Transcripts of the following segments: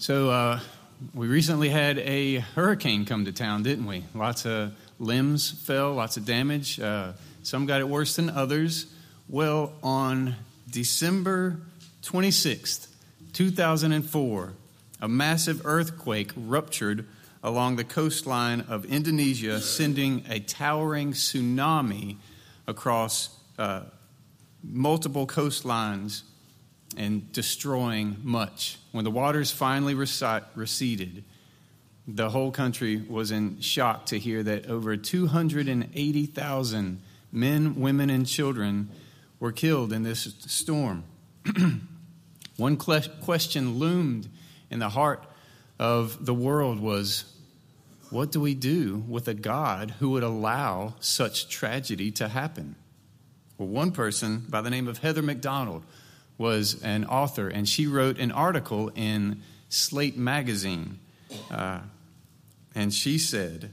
So, uh, we recently had a hurricane come to town, didn't we? Lots of limbs fell, lots of damage. Uh, some got it worse than others. Well, on December 26th, 2004, a massive earthquake ruptured along the coastline of Indonesia, sending a towering tsunami across uh, multiple coastlines and destroying much. When the waters finally receded, the whole country was in shock to hear that over 280,000 men, women, and children were killed in this storm. One question loomed in the heart of the world was what do we do with a God who would allow such tragedy to happen? Well, one person by the name of Heather Mac Donald was an author, and she wrote an article in Slate magazine. Uh, and she said,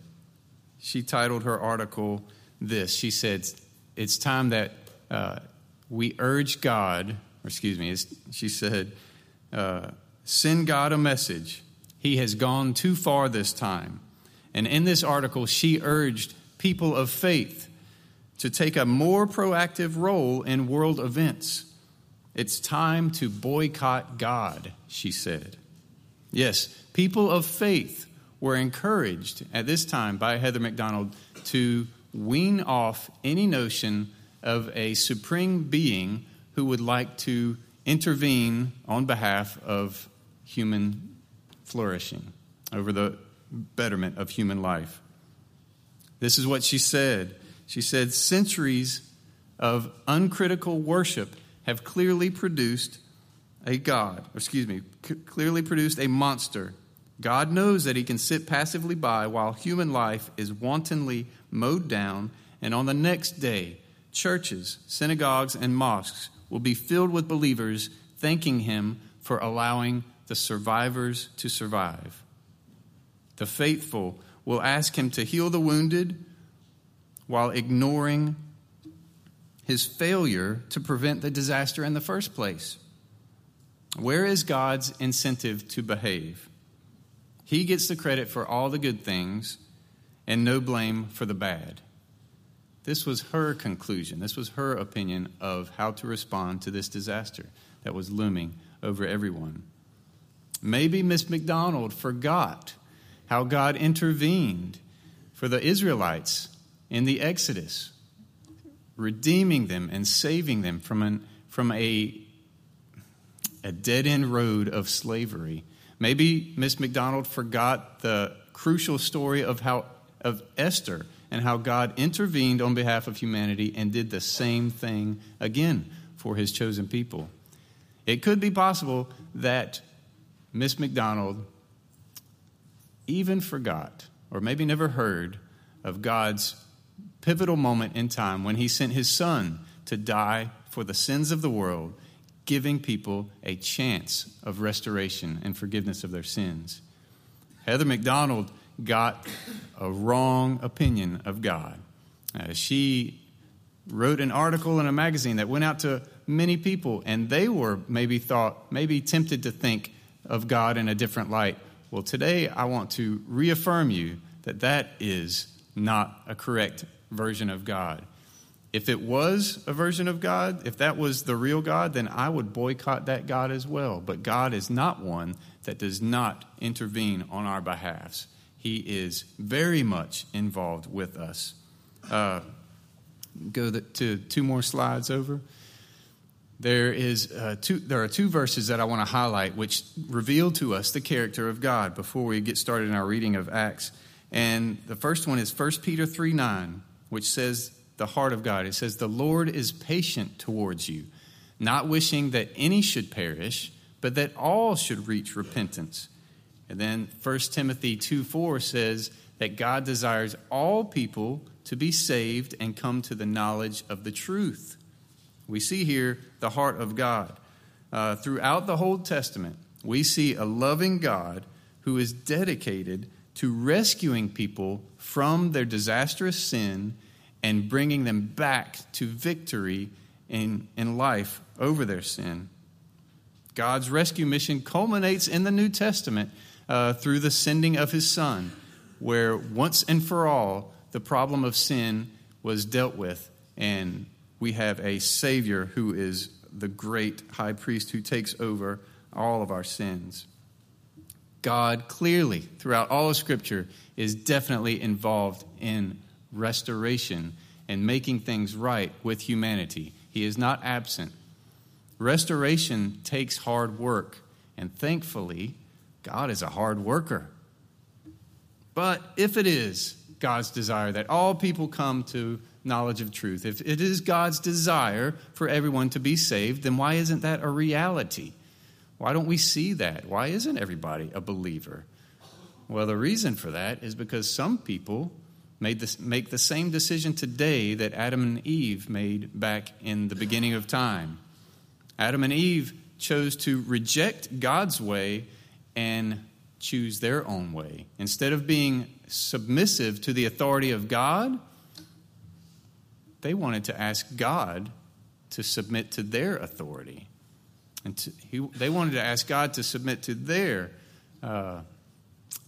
she titled her article this. She said, It's time that uh, we urge God, or excuse me, she said, uh, send God a message. He has gone too far this time. And in this article, she urged people of faith to take a more proactive role in world events. It's time to boycott God, she said. Yes, people of faith were encouraged at this time by Heather Mac Donald to wean off any notion of a supreme being who would like to intervene on behalf of human flourishing, over the betterment of human life. This is what she said. She said, Centuries of uncritical worship have clearly produced a God, excuse me, c- clearly produced a monster. God knows that he can sit passively by while human life is wantonly mowed down, and on the next day, churches, synagogues, and mosques will be filled with believers thanking him for allowing the survivors to survive. The faithful will ask him to heal the wounded while ignoring his failure to prevent the disaster in the first place. Where is God's incentive to behave? He gets the credit for all the good things and no blame for the bad. This was her conclusion. This was her opinion of how to respond to this disaster that was looming over everyone. Maybe Miss Mac Donald forgot how God intervened for the Israelites in the Exodus redeeming them and saving them from, an, from a, a dead end road of slavery. Maybe Miss Mac Donald forgot the crucial story of how of Esther and how God intervened on behalf of humanity and did the same thing again for his chosen people. It could be possible that Miss Mac Donald even forgot or maybe never heard of God's pivotal moment in time when he sent his son to die for the sins of the world, giving people a chance of restoration and forgiveness of their sins. Heather Mac Donald got a wrong opinion of God. Uh, she wrote an article in a magazine that went out to many people, and they were maybe thought, maybe tempted to think of God in a different light. Well, today I want to reaffirm you that that is not a correct version of God. If it was a version of God, if that was the real God, then I would boycott that God as well. But God is not one that does not intervene on our behalfs. He is very much involved with us. Uh, go to two more slides over. There is uh, two, there are two verses that I want to highlight which reveal to us the character of God before we get started in our reading of Acts. And the first one is 1 Peter 3 9 which says the heart of God. It says, The Lord is patient towards you, not wishing that any should perish, but that all should reach repentance. And then 1 Timothy 2 4 says that God desires all people to be saved and come to the knowledge of the truth. We see here the heart of God. Uh, throughout the Old Testament, we see a loving God who is dedicated to rescuing people from their disastrous sin and bringing them back to victory in, in life over their sin. God's rescue mission culminates in the New Testament uh, through the sending of his Son, where once and for all the problem of sin was dealt with, and we have a Savior who is the great high priest who takes over all of our sins. God clearly, throughout all of Scripture, is definitely involved in restoration and making things right with humanity. He is not absent. Restoration takes hard work, and thankfully, God is a hard worker. But if it is God's desire that all people come to knowledge of truth, if it is God's desire for everyone to be saved, then why isn't that a reality? Why don't we see that? Why isn't everybody a believer? Well, the reason for that is because some people made this, make the same decision today that Adam and Eve made back in the beginning of time. Adam and Eve chose to reject God's way and choose their own way. Instead of being submissive to the authority of God, they wanted to ask God to submit to their authority. And to, he, they wanted to ask God to submit to their uh,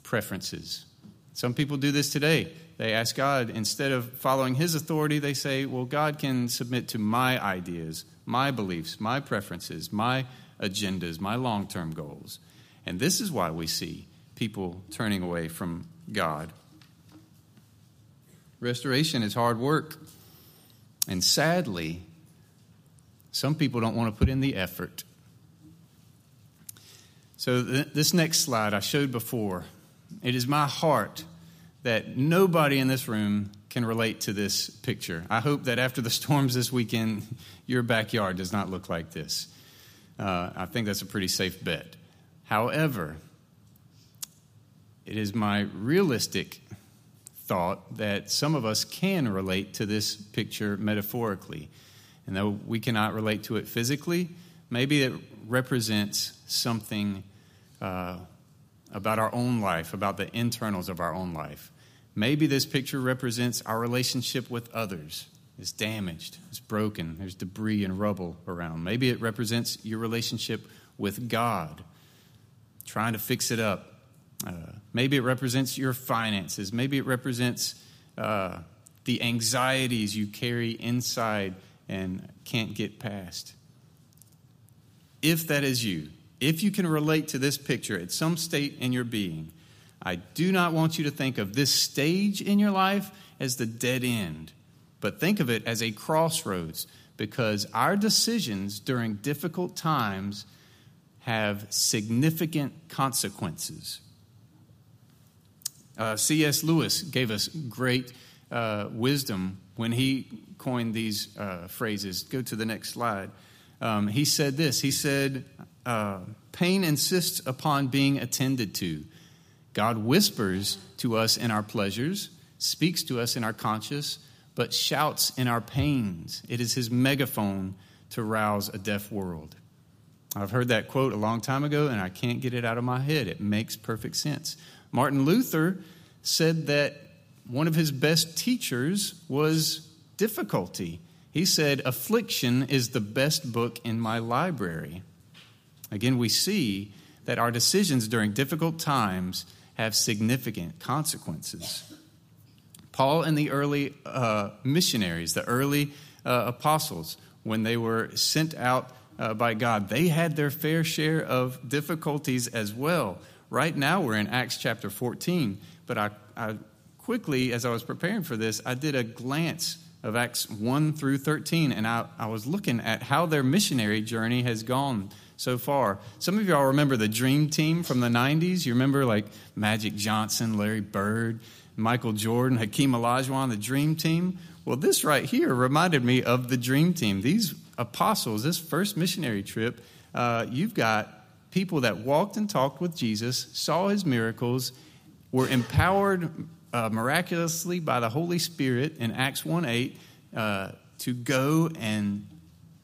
preferences. Some people do this today. They ask God, instead of following His authority, they say, Well, God can submit to my ideas, my beliefs, my preferences, my agendas, my long term goals. And this is why we see people turning away from God. Restoration is hard work. And sadly, some people don't want to put in the effort. So, th- this next slide I showed before, it is my heart that nobody in this room can relate to this picture. I hope that after the storms this weekend, your backyard does not look like this. Uh, I think that's a pretty safe bet. However, it is my realistic thought that some of us can relate to this picture metaphorically. And though we cannot relate to it physically, maybe it represents something uh, about our own life, about the internals of our own life. Maybe this picture represents our relationship with others. It's damaged, it's broken, there's debris and rubble around. Maybe it represents your relationship with God, trying to fix it up. Uh, maybe it represents your finances. Maybe it represents uh, the anxieties you carry inside and can't get past. If that is you, if you can relate to this picture at some state in your being, I do not want you to think of this stage in your life as the dead end, but think of it as a crossroads because our decisions during difficult times have significant consequences. Uh, C.S. Lewis gave us great uh, wisdom when he coined these uh, phrases. Go to the next slide. Um, he said this He said, uh, Pain insists upon being attended to. God whispers to us in our pleasures, speaks to us in our conscience, but shouts in our pains. It is his megaphone to rouse a deaf world. I've heard that quote a long time ago and I can't get it out of my head. It makes perfect sense. Martin Luther said that one of his best teachers was difficulty. He said, Affliction is the best book in my library. Again, we see that our decisions during difficult times have significant consequences. Paul and the early uh, missionaries, the early uh, apostles, when they were sent out uh, by God, they had their fair share of difficulties as well. Right now, we're in Acts chapter 14, but I, I quickly, as I was preparing for this, I did a glance of Acts 1 through 13, and I, I was looking at how their missionary journey has gone so far. Some of y'all remember the Dream Team from the 90s. You remember like Magic Johnson, Larry Bird, Michael Jordan, Hakeem Olajuwon, the Dream Team? Well, this right here reminded me of the Dream Team. These apostles, this first missionary trip, uh, you've got people that walked and talked with Jesus, saw his miracles, were empowered uh, miraculously by the Holy Spirit in Acts 1 8 uh, to go and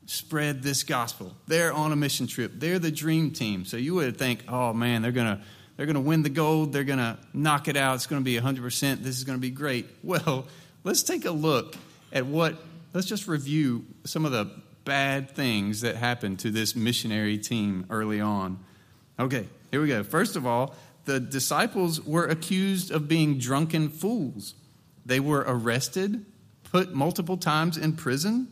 spread this gospel. They're on a mission trip. They're the dream team. So you would think, oh man, they're going to they're going to win the gold. They're going to knock it out. It's going to be 100%. This is going to be great. Well, let's take a look at what, let's just review some of the bad things that happened to this missionary team early on. Okay, here we go. First of all, the disciples were accused of being drunken fools. They were arrested, put multiple times in prison.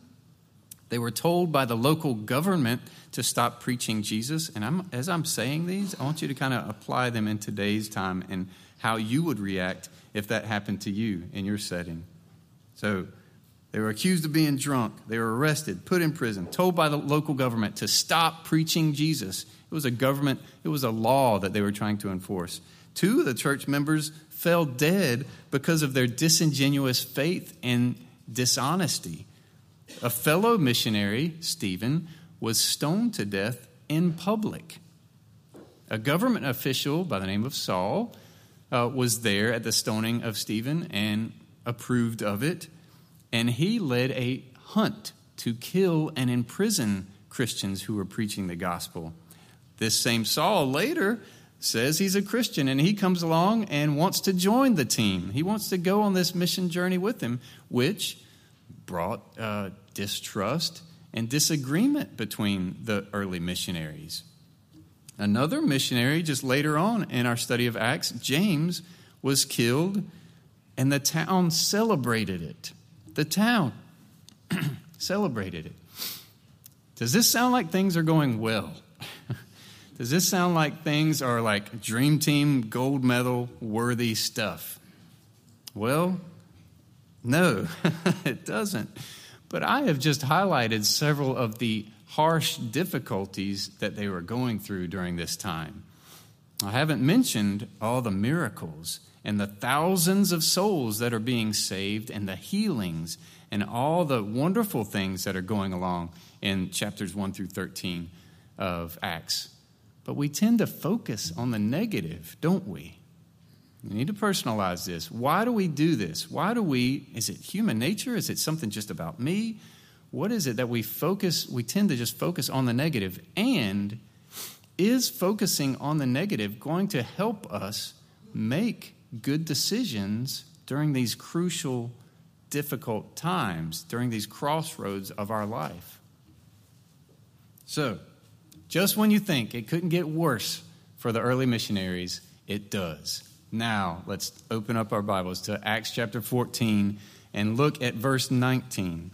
They were told by the local government to stop preaching Jesus. And I'm, as I'm saying these, I want you to kind of apply them in today's time and how you would react if that happened to you in your setting. So, they were accused of being drunk. They were arrested, put in prison, told by the local government to stop preaching Jesus. It was a government, it was a law that they were trying to enforce. Two of the church members fell dead because of their disingenuous faith and dishonesty. A fellow missionary, Stephen, was stoned to death in public. A government official by the name of Saul uh, was there at the stoning of Stephen and approved of it and he led a hunt to kill and imprison Christians who were preaching the gospel. This same Saul later says he's a Christian and he comes along and wants to join the team. He wants to go on this mission journey with him, which brought uh, distrust and disagreement between the early missionaries. Another missionary, just later on in our study of Acts, James, was killed and the town celebrated it the town celebrated it. Does this sound like things are going well? Does this sound like things are like dream team gold medal worthy stuff? Well, no, it doesn't. But I have just highlighted several of the harsh difficulties that they were going through during this time. I haven't mentioned all the miracles and the thousands of souls that are being saved and the healings and all the wonderful things that are going along in chapters 1 through 13 of Acts. But we tend to focus on the negative, don't we? We need to personalize this. Why do we do this? Why do we, is it human nature? Is it something just about me? What is it that we focus, we tend to just focus on the negative? And is focusing on the negative going to help us make good decisions during these crucial, difficult times, during these crossroads of our life. So, just when you think it couldn't get worse for the early missionaries, it does. Now, let's open up our Bibles to Acts chapter 14 and look at verse 19.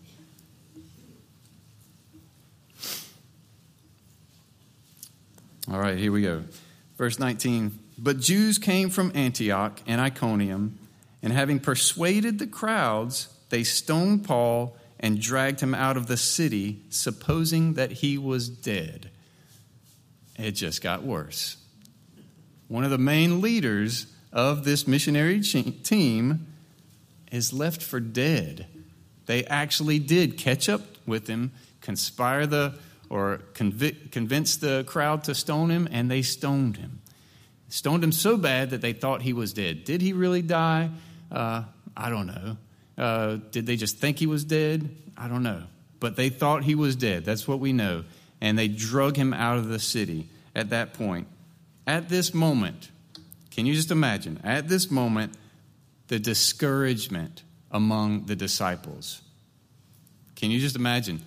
All right, here we go. Verse 19 but Jews came from Antioch and Iconium, and having persuaded the crowds, they stoned Paul and dragged him out of the city, supposing that he was dead. It just got worse. One of the main leaders of this missionary team is left for dead. They actually did catch up with him, conspire the or convince the crowd to stone him, and they stoned him stoned him so bad that they thought he was dead. Did he really die? Uh, I don't know. Uh, did they just think he was dead? I don't know. But they thought he was dead. That's what we know. And they drug him out of the city at that point. At this moment, can you just imagine? At this moment, the discouragement among the disciples. Can you just imagine?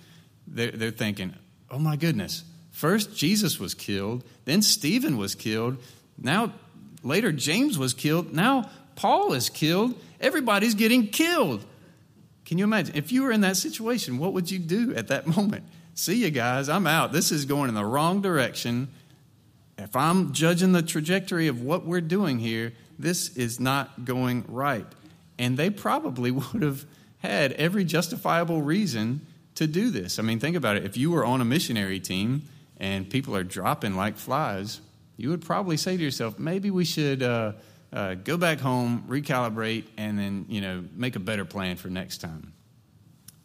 They're, they're thinking, oh my goodness, first Jesus was killed, then Stephen was killed, now, later, James was killed. Now, Paul is killed. Everybody's getting killed. Can you imagine? If you were in that situation, what would you do at that moment? See you guys, I'm out. This is going in the wrong direction. If I'm judging the trajectory of what we're doing here, this is not going right. And they probably would have had every justifiable reason to do this. I mean, think about it. If you were on a missionary team and people are dropping like flies, you would probably say to yourself, maybe we should uh, uh, go back home, recalibrate, and then you know make a better plan for next time.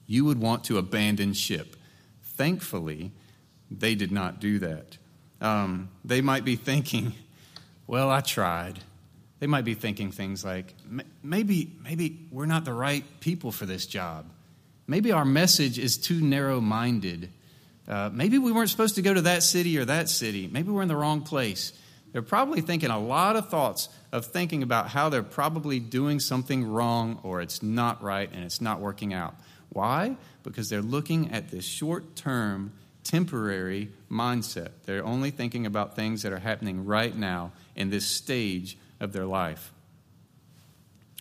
You would want to abandon ship. Thankfully, they did not do that. Um, they might be thinking, "Well, I tried." They might be thinking things like, "Maybe, maybe we're not the right people for this job. Maybe our message is too narrow-minded." Uh, maybe we weren't supposed to go to that city or that city. Maybe we're in the wrong place. They're probably thinking a lot of thoughts of thinking about how they're probably doing something wrong or it's not right and it's not working out. Why? Because they're looking at this short term, temporary mindset. They're only thinking about things that are happening right now in this stage of their life.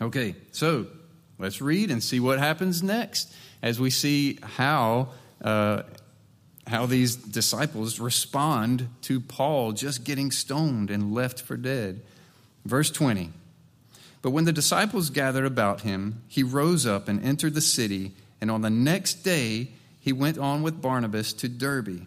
Okay, so let's read and see what happens next as we see how. Uh, how these disciples respond to Paul just getting stoned and left for dead. Verse 20 But when the disciples gathered about him, he rose up and entered the city, and on the next day he went on with Barnabas to Derbe.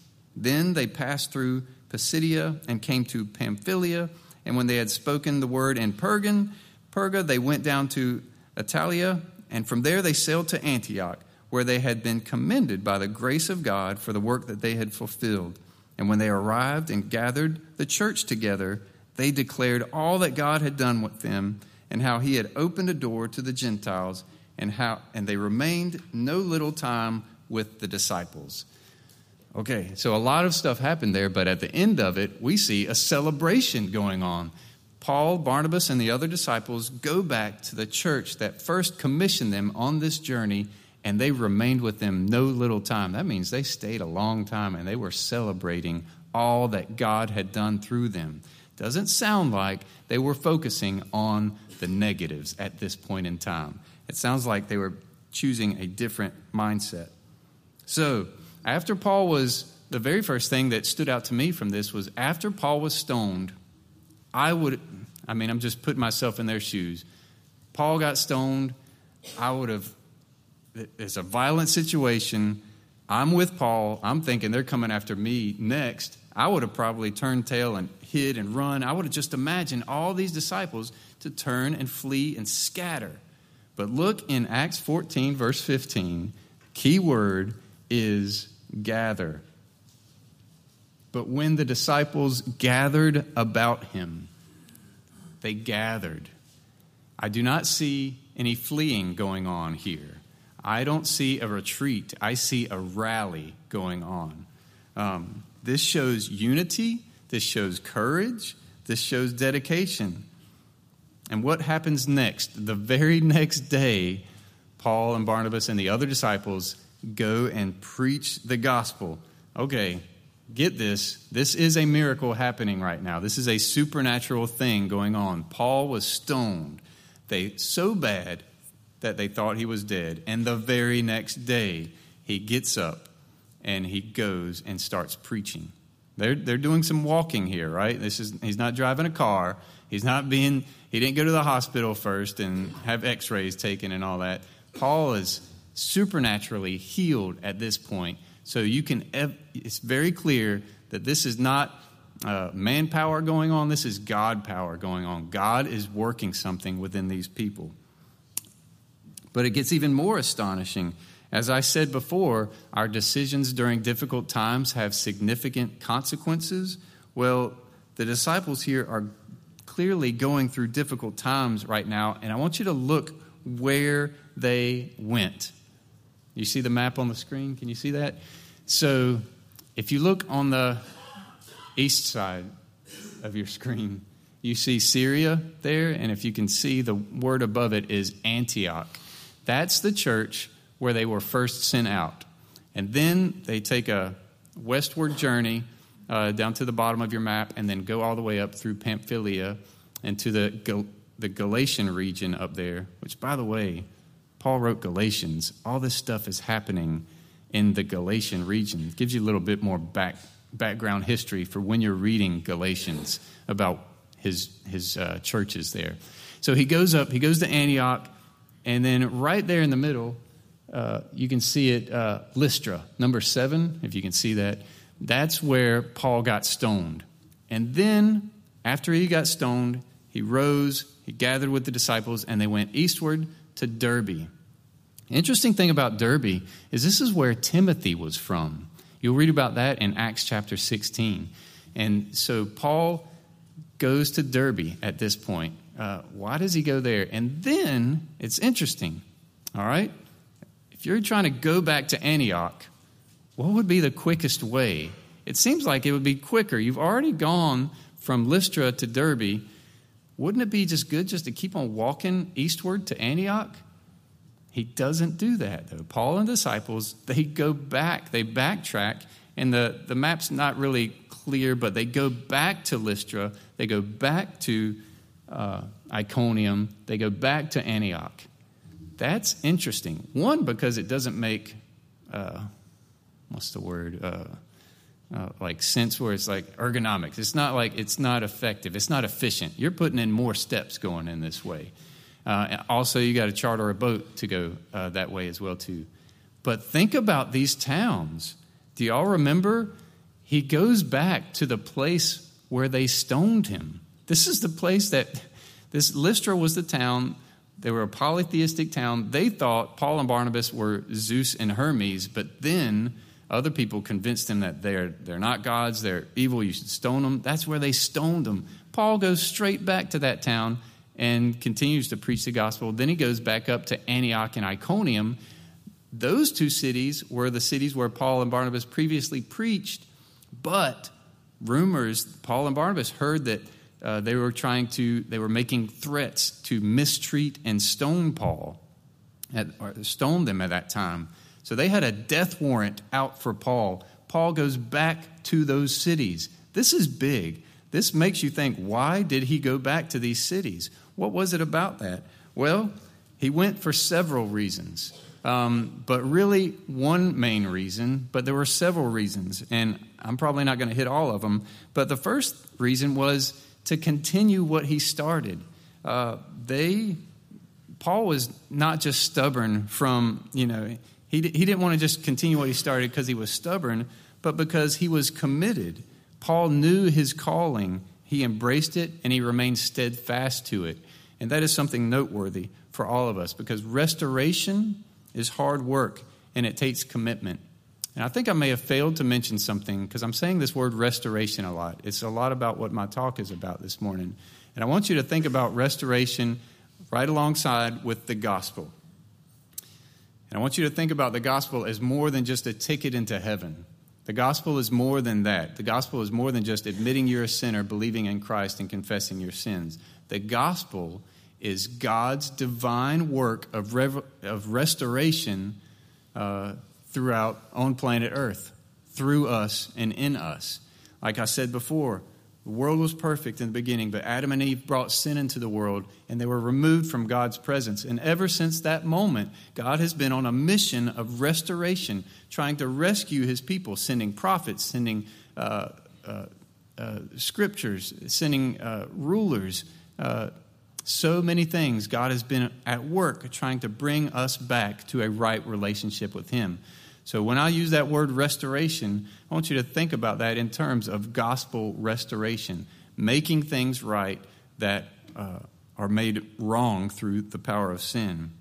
Then they passed through Pisidia and came to Pamphylia and when they had spoken the word in Pergan, Perga, they went down to Attalia, and from there they sailed to Antioch, where they had been commended by the grace of God for the work that they had fulfilled. And when they arrived and gathered the church together, they declared all that God had done with them, and how he had opened a door to the Gentiles, and how and they remained no little time with the disciples. Okay, so a lot of stuff happened there, but at the end of it, we see a celebration going on. Paul, Barnabas, and the other disciples go back to the church that first commissioned them on this journey, and they remained with them no little time. That means they stayed a long time and they were celebrating all that God had done through them. Doesn't sound like they were focusing on the negatives at this point in time. It sounds like they were choosing a different mindset. So, after Paul was, the very first thing that stood out to me from this was after Paul was stoned, I would, I mean, I'm just putting myself in their shoes. Paul got stoned. I would have, it's a violent situation. I'm with Paul. I'm thinking they're coming after me next. I would have probably turned tail and hid and run. I would have just imagined all these disciples to turn and flee and scatter. But look in Acts 14, verse 15, key word is gather. But when the disciples gathered about him, they gathered. I do not see any fleeing going on here. I don't see a retreat. I see a rally going on. Um, this shows unity. This shows courage. This shows dedication. And what happens next? The very next day, Paul and Barnabas and the other disciples go and preach the gospel. Okay, get this. This is a miracle happening right now. This is a supernatural thing going on. Paul was stoned. They so bad that they thought he was dead. And the very next day, he gets up and he goes and starts preaching. They're, they're doing some walking here, right? This is he's not driving a car. He's not being he didn't go to the hospital first and have x-rays taken and all that. Paul is supernaturally healed at this point. So you can, it's very clear that this is not uh, manpower going on, this is God power going on. God is working something within these people. But it gets even more astonishing. As I said before, our decisions during difficult times have significant consequences. Well, the disciples here are clearly going through difficult times right now, and I want you to look where they went. You see the map on the screen? Can you see that? So, if you look on the east side of your screen, you see Syria there, and if you can see the word above it is Antioch. That's the church where they were first sent out. And then they take a westward journey uh, down to the bottom of your map and then go all the way up through Pamphylia and to the, Gal- the Galatian region up there, which, by the way, Paul wrote Galatians. All this stuff is happening in the Galatian region. It gives you a little bit more back, background history for when you're reading Galatians about his, his uh, churches there. So he goes up, he goes to Antioch, and then right there in the middle, uh, you can see it, uh, Lystra, number seven, if you can see that. That's where Paul got stoned. And then, after he got stoned, he rose, he gathered with the disciples, and they went eastward to Derbe. Interesting thing about Derbe is this is where Timothy was from. You'll read about that in Acts chapter 16. And so Paul goes to Derbe at this point. Uh, why does he go there? And then it's interesting, all right? If you're trying to go back to Antioch, what would be the quickest way? It seems like it would be quicker. You've already gone from Lystra to Derbe. Wouldn't it be just good just to keep on walking eastward to Antioch? He doesn't do that, though. Paul and disciples, they go back, they backtrack, and the, the map's not really clear, but they go back to Lystra, they go back to uh, Iconium, they go back to Antioch. That's interesting. One, because it doesn't make, uh, what's the word? Uh, uh, like sense where it's like ergonomics. It's not like it's not effective. It's not efficient. You're putting in more steps going in this way. Uh, also, you got to charter a boat to go uh, that way as well too. But think about these towns. Do y'all remember? He goes back to the place where they stoned him. This is the place that this Lystra was the town. They were a polytheistic town. They thought Paul and Barnabas were Zeus and Hermes, but then other people convinced them that they're, they're not gods, they're evil, you should stone them. That's where they stoned them. Paul goes straight back to that town and continues to preach the gospel. Then he goes back up to Antioch and Iconium. Those two cities were the cities where Paul and Barnabas previously preached, but rumors, Paul and Barnabas heard that uh, they were trying to, they were making threats to mistreat and stone Paul, at, or stone them at that time. So they had a death warrant out for Paul. Paul goes back to those cities. This is big. This makes you think, why did he go back to these cities? What was it about that? Well, he went for several reasons. Um, but really, one main reason, but there were several reasons, and I'm probably not going to hit all of them. But the first reason was to continue what he started. Uh, they, Paul was not just stubborn from, you know, he, he didn't want to just continue what he started because he was stubborn, but because he was committed. Paul knew his calling, he embraced it, and he remained steadfast to it. And that is something noteworthy for all of us because restoration is hard work and it takes commitment. And I think I may have failed to mention something because I'm saying this word restoration a lot. It's a lot about what my talk is about this morning. And I want you to think about restoration right alongside with the gospel. And I want you to think about the gospel as more than just a ticket into heaven. The gospel is more than that. The gospel is more than just admitting you're a sinner, believing in Christ, and confessing your sins. The gospel is God's divine work of, rev- of restoration uh, throughout on planet Earth, through us and in us. Like I said before, the world was perfect in the beginning, but Adam and Eve brought sin into the world and they were removed from God's presence. And ever since that moment, God has been on a mission of restoration, trying to rescue his people, sending prophets, sending uh, uh, uh, scriptures, sending uh, rulers, uh, so many things. God has been at work trying to bring us back to a right relationship with Him. So when I use that word restoration, I want you to think about that in terms of gospel restoration, making things right that uh, are made wrong through the power of sin.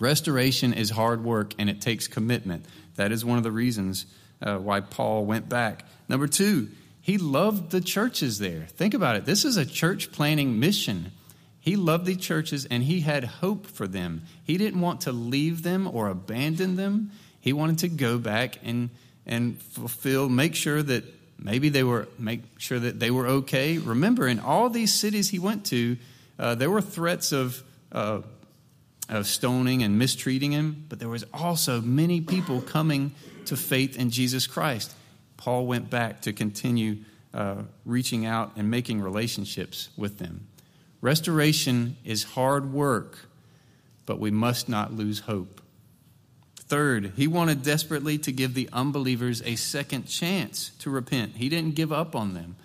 Restoration is hard work and it takes commitment. That is one of the reasons uh, why Paul went back. Number two, he loved the churches there. Think about it. This is a church planning mission. He loved the churches and he had hope for them. He didn't want to leave them or abandon them. He wanted to go back and, and fulfill, make sure that maybe they were, make sure that they were okay. Remember, in all these cities he went to, uh, there were threats of, uh, of stoning and mistreating him, but there was also many people coming to faith in Jesus Christ. Paul went back to continue uh, reaching out and making relationships with them. Restoration is hard work, but we must not lose hope. Third, he wanted desperately to give the unbelievers a second chance to repent. He didn't give up on them.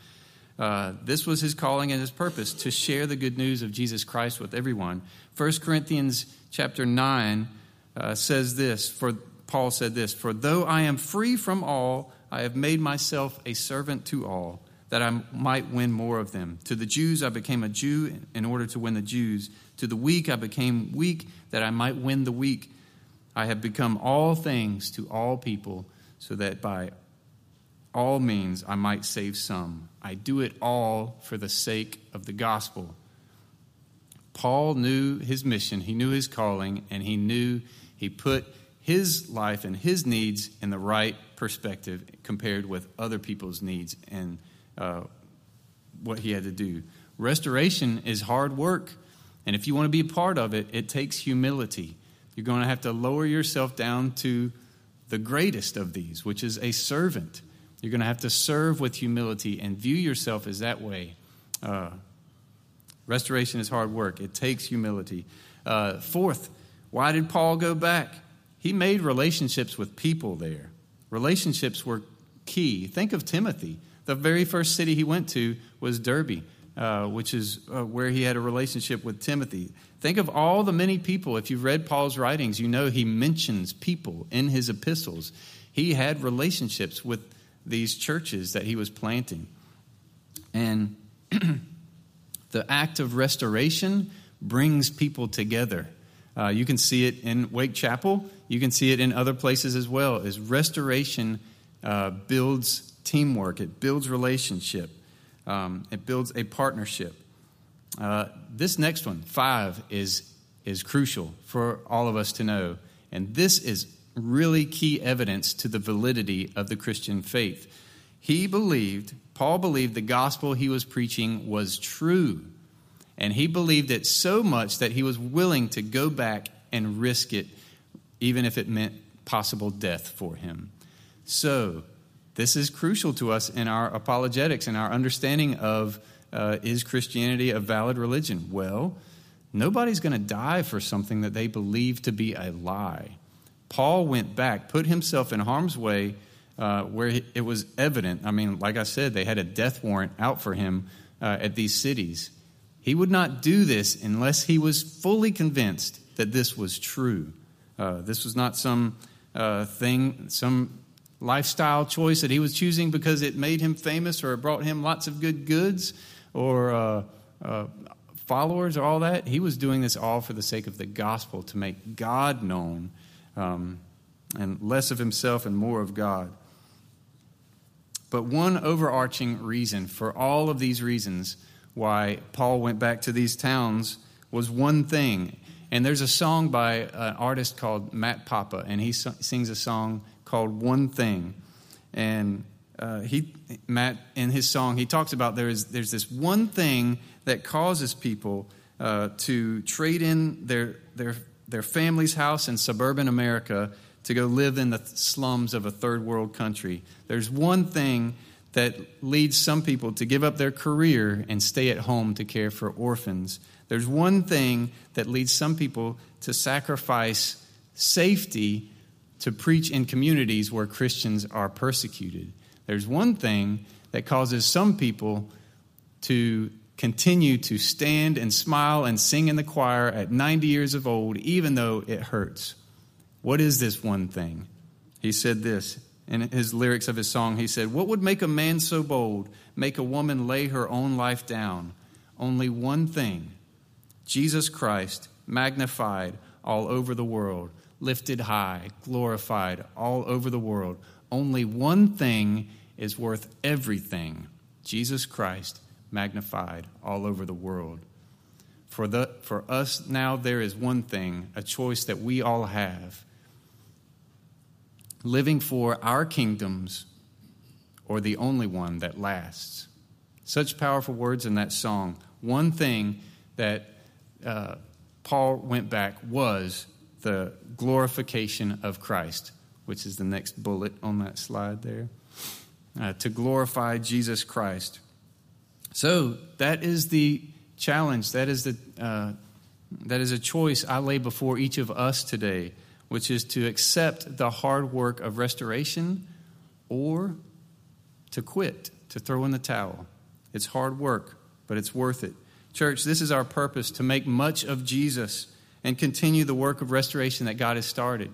Uh, this was his calling and his purpose to share the good news of Jesus Christ with everyone. 1 Corinthians chapter 9 uh, says this, for Paul said this, For though I am free from all, I have made myself a servant to all that I might win more of them. To the Jews, I became a Jew in order to win the Jews. To the weak, I became weak that I might win the weak. I have become all things to all people, so that by all means I might save some. I do it all for the sake of the gospel. Paul knew his mission, he knew his calling, and he knew he put his life and his needs in the right perspective compared with other people's needs and uh, what he had to do. Restoration is hard work, and if you want to be a part of it, it takes humility. You're going to have to lower yourself down to the greatest of these, which is a servant. You're going to have to serve with humility and view yourself as that way. Uh, restoration is hard work, it takes humility. Uh, fourth, why did Paul go back? He made relationships with people there. Relationships were key. Think of Timothy. The very first city he went to was Derbe, uh, which is uh, where he had a relationship with Timothy. Think of all the many people. If you've read Paul's writings, you know he mentions people in his epistles. He had relationships with these churches that he was planting. And the act of restoration brings people together. Uh, you can see it in Wake Chapel. You can see it in other places as well. Is restoration uh, builds teamwork. It builds relationship. Um, it builds a partnership. Uh, this next one, five, is is crucial for all of us to know, and this is really key evidence to the validity of the Christian faith. He believed, Paul believed the gospel he was preaching was true. And he believed it so much that he was willing to go back and risk it, even if it meant possible death for him. So, this is crucial to us in our apologetics and our understanding of uh, is Christianity a valid religion? Well, nobody's going to die for something that they believe to be a lie. Paul went back, put himself in harm's way uh, where it was evident. I mean, like I said, they had a death warrant out for him uh, at these cities. He would not do this unless he was fully convinced that this was true. Uh, this was not some uh, thing, some lifestyle choice that he was choosing because it made him famous or it brought him lots of good goods or uh, uh, followers or all that. He was doing this all for the sake of the gospel to make God known um, and less of himself and more of God. But one overarching reason for all of these reasons why Paul went back to these towns was one thing. And there's a song by an artist called Matt Papa, and he sings a song called One Thing. And uh, he, Matt, in his song, he talks about there is, there's this one thing that causes people uh, to trade in their, their their family's house in suburban America to go live in the slums of a third world country. There's one thing that leads some people to give up their career and stay at home to care for orphans. There's one thing that leads some people to sacrifice safety to preach in communities where Christians are persecuted. There's one thing that causes some people to continue to stand and smile and sing in the choir at 90 years of old, even though it hurts. What is this one thing? He said this in his lyrics of his song. He said, What would make a man so bold, make a woman lay her own life down? Only one thing Jesus Christ, magnified all over the world, lifted high, glorified all over the world. Only one thing is worth everything Jesus Christ magnified all over the world. For, the, for us now, there is one thing, a choice that we all have living for our kingdoms or the only one that lasts. Such powerful words in that song. One thing that uh, Paul went back was the glorification of Christ, which is the next bullet on that slide there. Uh, to glorify Jesus Christ. So that is the challenge. That is the uh, that is a choice I lay before each of us today, which is to accept the hard work of restoration or to quit, to throw in the towel. It's hard work, but it's worth it. Church, this is our purpose to make much of Jesus and continue the work of restoration that God has started.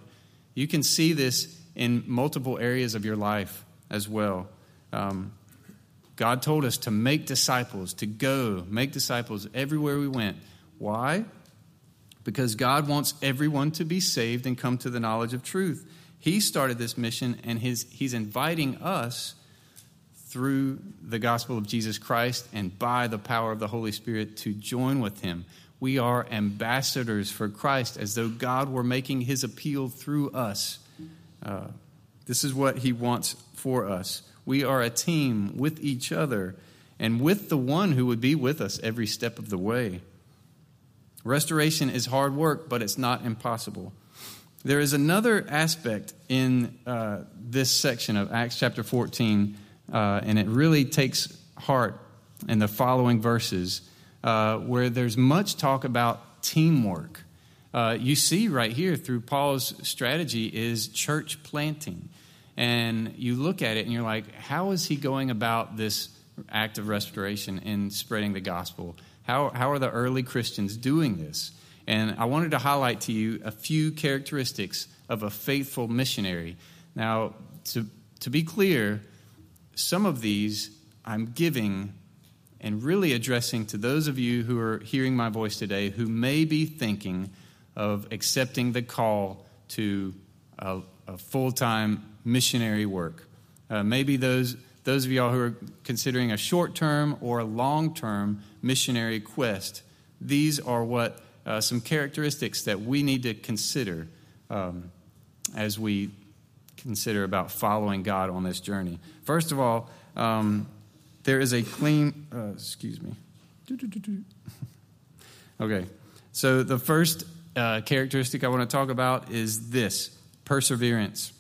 You can see this in multiple areas of your life as well. Um, God told us to make disciples, to go, make disciples everywhere we went. Why? because God wants everyone to be saved and come to the knowledge of truth. He started this mission, and his, He's inviting us through the gospel of Jesus Christ and by the power of the Holy Spirit to join with Him. We are ambassadors for Christ as though God were making His appeal through us. Uh, this is what He wants for us. We are a team with each other and with the one who would be with us every step of the way. Restoration is hard work, but it's not impossible. There is another aspect in uh, this section of Acts chapter 14, uh, and it really takes heart in the following verses, uh, where there's much talk about teamwork. Uh, you see right here through Paul's strategy is church planting. And you look at it and you're like, how is he going about this act of restoration and spreading the gospel? How, how are the early Christians doing this? And I wanted to highlight to you a few characteristics of a faithful missionary. Now, to, to be clear, some of these I'm giving and really addressing to those of you who are hearing my voice today who may be thinking of accepting the call to a, a full time missionary work. Uh, maybe those those of y'all who are considering a short term or long term missionary quest, these are what uh, some characteristics that we need to consider um, as we consider about following God on this journey. First of all, um, there is a clean, uh, excuse me. okay, so the first uh, characteristic I want to talk about is this perseverance.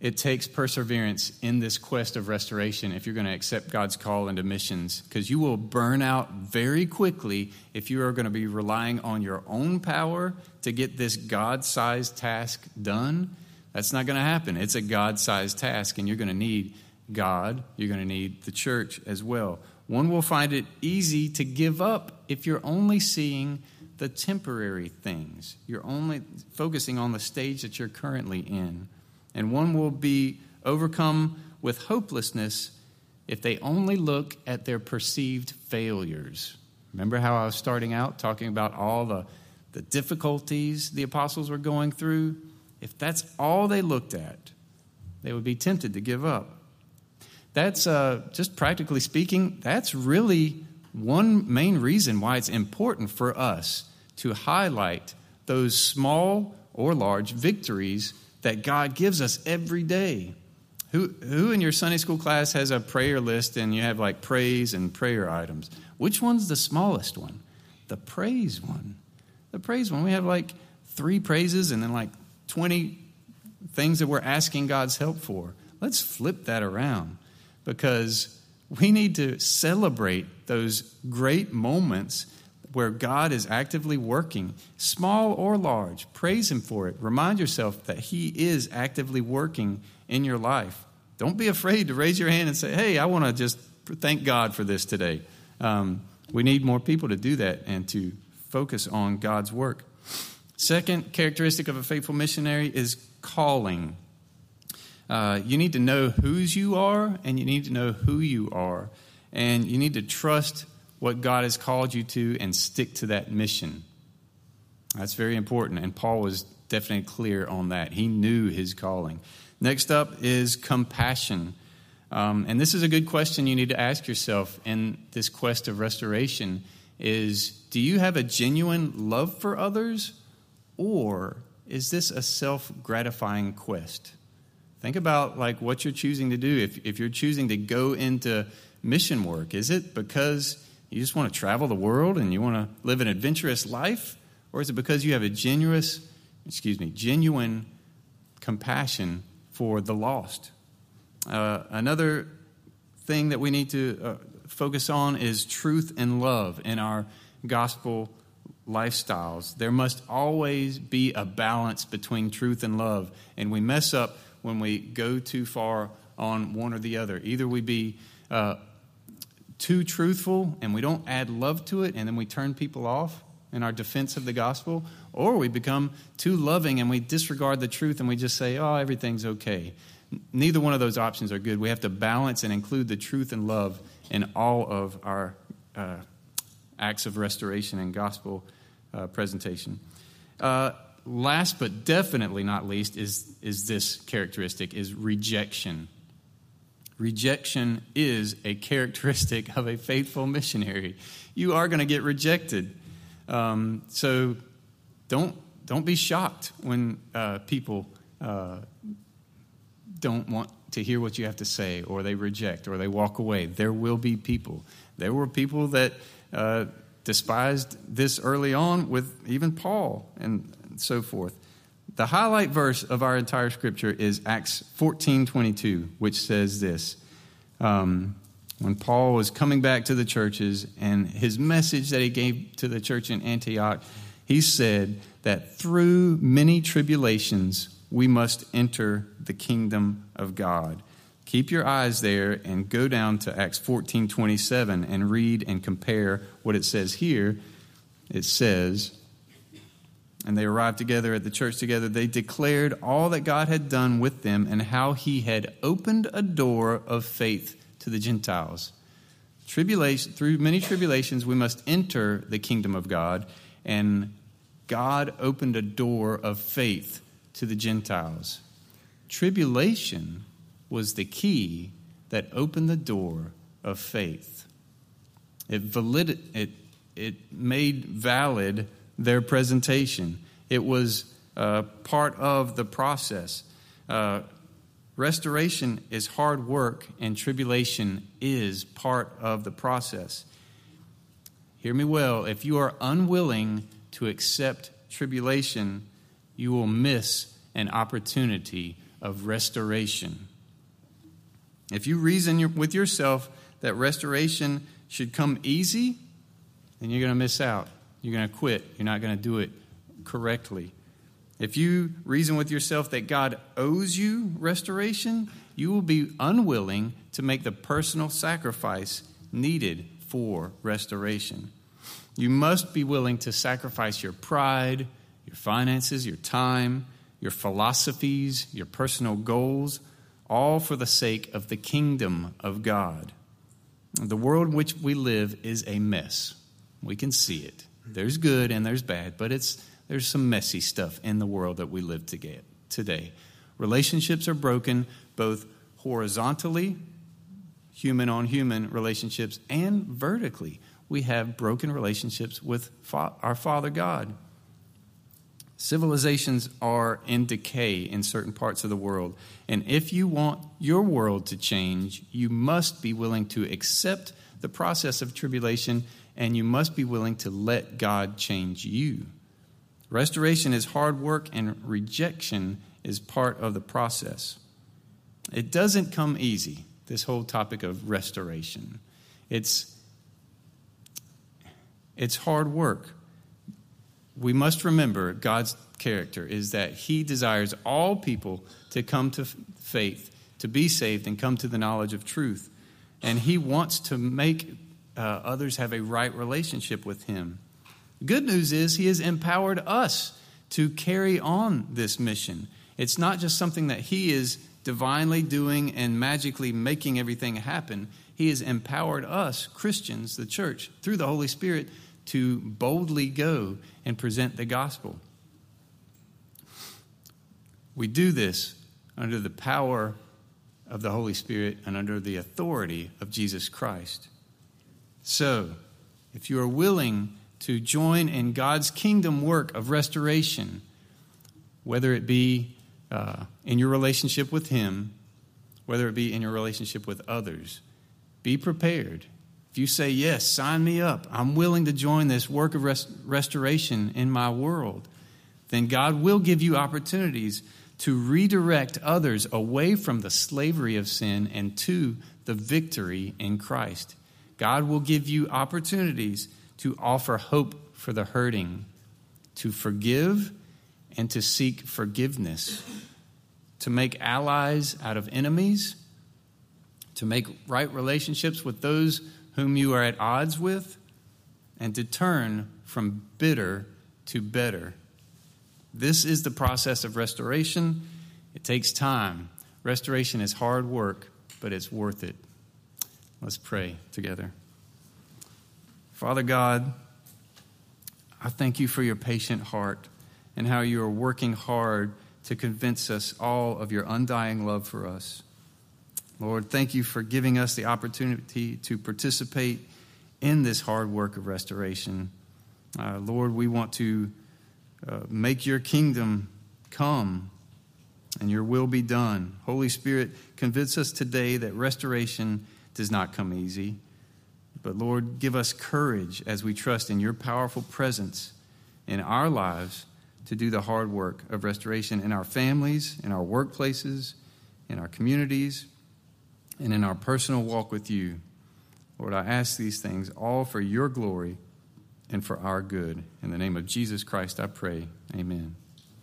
It takes perseverance in this quest of restoration if you're going to accept God's call into missions, because you will burn out very quickly if you are going to be relying on your own power to get this God sized task done. That's not going to happen. It's a God sized task, and you're going to need God. You're going to need the church as well. One will find it easy to give up if you're only seeing the temporary things, you're only focusing on the stage that you're currently in and one will be overcome with hopelessness if they only look at their perceived failures. Remember how I was starting out talking about all the, the difficulties the apostles were going through? If that's all they looked at, they would be tempted to give up. That's uh, just practically speaking, that's really one main reason why it's important for us to highlight those small or large victories that God gives us every day. Who, who in your Sunday school class has a prayer list and you have like praise and prayer items? Which one's the smallest one? The praise one. The praise one. We have like three praises and then like 20 things that we're asking God's help for. Let's flip that around because we need to celebrate those great moments where God is actively working, small or large. Praise Him for it. Remind yourself that He is actively working in your life. Don't be afraid to raise your hand and say, Hey, I want to just thank God for this today. Um, we need more people to do that and to focus on God's work. Second characteristic of a faithful missionary is calling. Uh, you need to know whose you are, and you need to know who you are. And you need to trust what God has called you to and stick to that mission. That's very important. And Paul was definitely clear on that. He knew his calling. Next up is compassion. Um, and this is a good question you need to ask yourself in this quest of restoration is do you have a genuine love for others or is this a self-gratifying quest think about like what you're choosing to do if, if you're choosing to go into mission work is it because you just want to travel the world and you want to live an adventurous life? Or is it because you have a genuine, excuse me, genuine compassion for the lost? Uh, another thing that we need to uh, focus on is truth and love in our gospel lifestyles. There must always be a balance between truth and love, and we mess up when we go too far on one or the other. Either we be uh, too truthful and we don't add love to it and then we turn people off in our defense of the gospel, or we become too loving and we disregard the truth and we just say, oh, everything's okay. Neither one of those options are good. We have to balance and include the truth and love in all of our uh, acts of restoration and gospel uh, presentation. Uh, last but definitely not least is, is this characteristic is rejection. Rejection is a characteristic of a faithful missionary. You are going to get rejected. Um, so don't, don't be shocked when uh, people uh, don't want to hear what you have to say, or they reject, or they walk away. There will be people. There were people that uh, despised this early on with even Paul and so forth. The highlight verse of our entire scripture is Acts 14 22, which says this. Um, when Paul was coming back to the churches and his message that he gave to the church in Antioch, he said that through many tribulations we must enter the kingdom of God. Keep your eyes there and go down to Acts 14 27 and read and compare what it says here. It says, and they arrived together at the church together. They declared all that God had done with them and how he had opened a door of faith to the Gentiles. Tribulation, through many tribulations, we must enter the kingdom of God, and God opened a door of faith to the Gentiles. Tribulation was the key that opened the door of faith. It, valid, it, it made valid their presentation. It was uh, part of the process. Uh, restoration is hard work, and tribulation is part of the process. Hear me well. If you are unwilling to accept tribulation, you will miss an opportunity of restoration. If you reason with yourself that restoration should come easy, then you're going to miss out. You're going to quit. You're not going to do it correctly. If you reason with yourself that God owes you restoration, you will be unwilling to make the personal sacrifice needed for restoration. You must be willing to sacrifice your pride, your finances, your time, your philosophies, your personal goals, all for the sake of the kingdom of God. The world in which we live is a mess. We can see it. There's good and there's bad, but it's, there's some messy stuff in the world that we live to today. Relationships are broken both horizontally, human on human relationships, and vertically. We have broken relationships with our Father God. Civilizations are in decay in certain parts of the world. And if you want your world to change, you must be willing to accept the process of tribulation and you must be willing to let God change you. Restoration is hard work, and rejection is part of the process. It doesn't come easy, this whole topic of restoration. It's, it's hard work we must remember God's character is that He desires all people to come to faith, to be saved, and come to the knowledge of truth. And He wants to make uh, others have a right relationship with Him. good news is He has empowered us to carry on this mission. It's not just something that He is divinely doing and magically making everything happen. He has empowered us, Christians, the church, through the Holy Spirit to boldly go and present the gospel. We do this under the power of the Holy Spirit and under the authority of Jesus Christ. So, if you are willing to join in God's kingdom work of restoration, whether it be uh, in your relationship with Him, whether it be in your relationship with others, be prepared if you say, Yes, sign me up, I'm willing to join this work of rest- restoration in my world, then God will give you opportunities to redirect others away from the slavery of sin and to the victory in Christ. God will give you opportunities to offer hope for the hurting, to forgive and to seek forgiveness, to make allies out of enemies, to make right relationships with those whom you are at odds with, and to turn from bitter to better. This is the process of restoration. It takes time. Restoration is hard work, but it's worth it. Let's pray together. Father God, I thank you for your patient heart and how you are working hard to convince us all of your undying love for us. Lord, thank you for giving us the opportunity to participate in this hard work of restoration. Uh, Lord, we want to uh, make your kingdom come and your will be done. Holy Spirit, convince us today that restoration does not come easy. But Lord, give us courage as we trust in your powerful presence in our lives to do the hard work of restoration in our families, in our workplaces, in our communities, and in our personal walk with you. Lord, I ask these things all for your glory and for our good. In the name of Jesus Christ, I pray. Amen.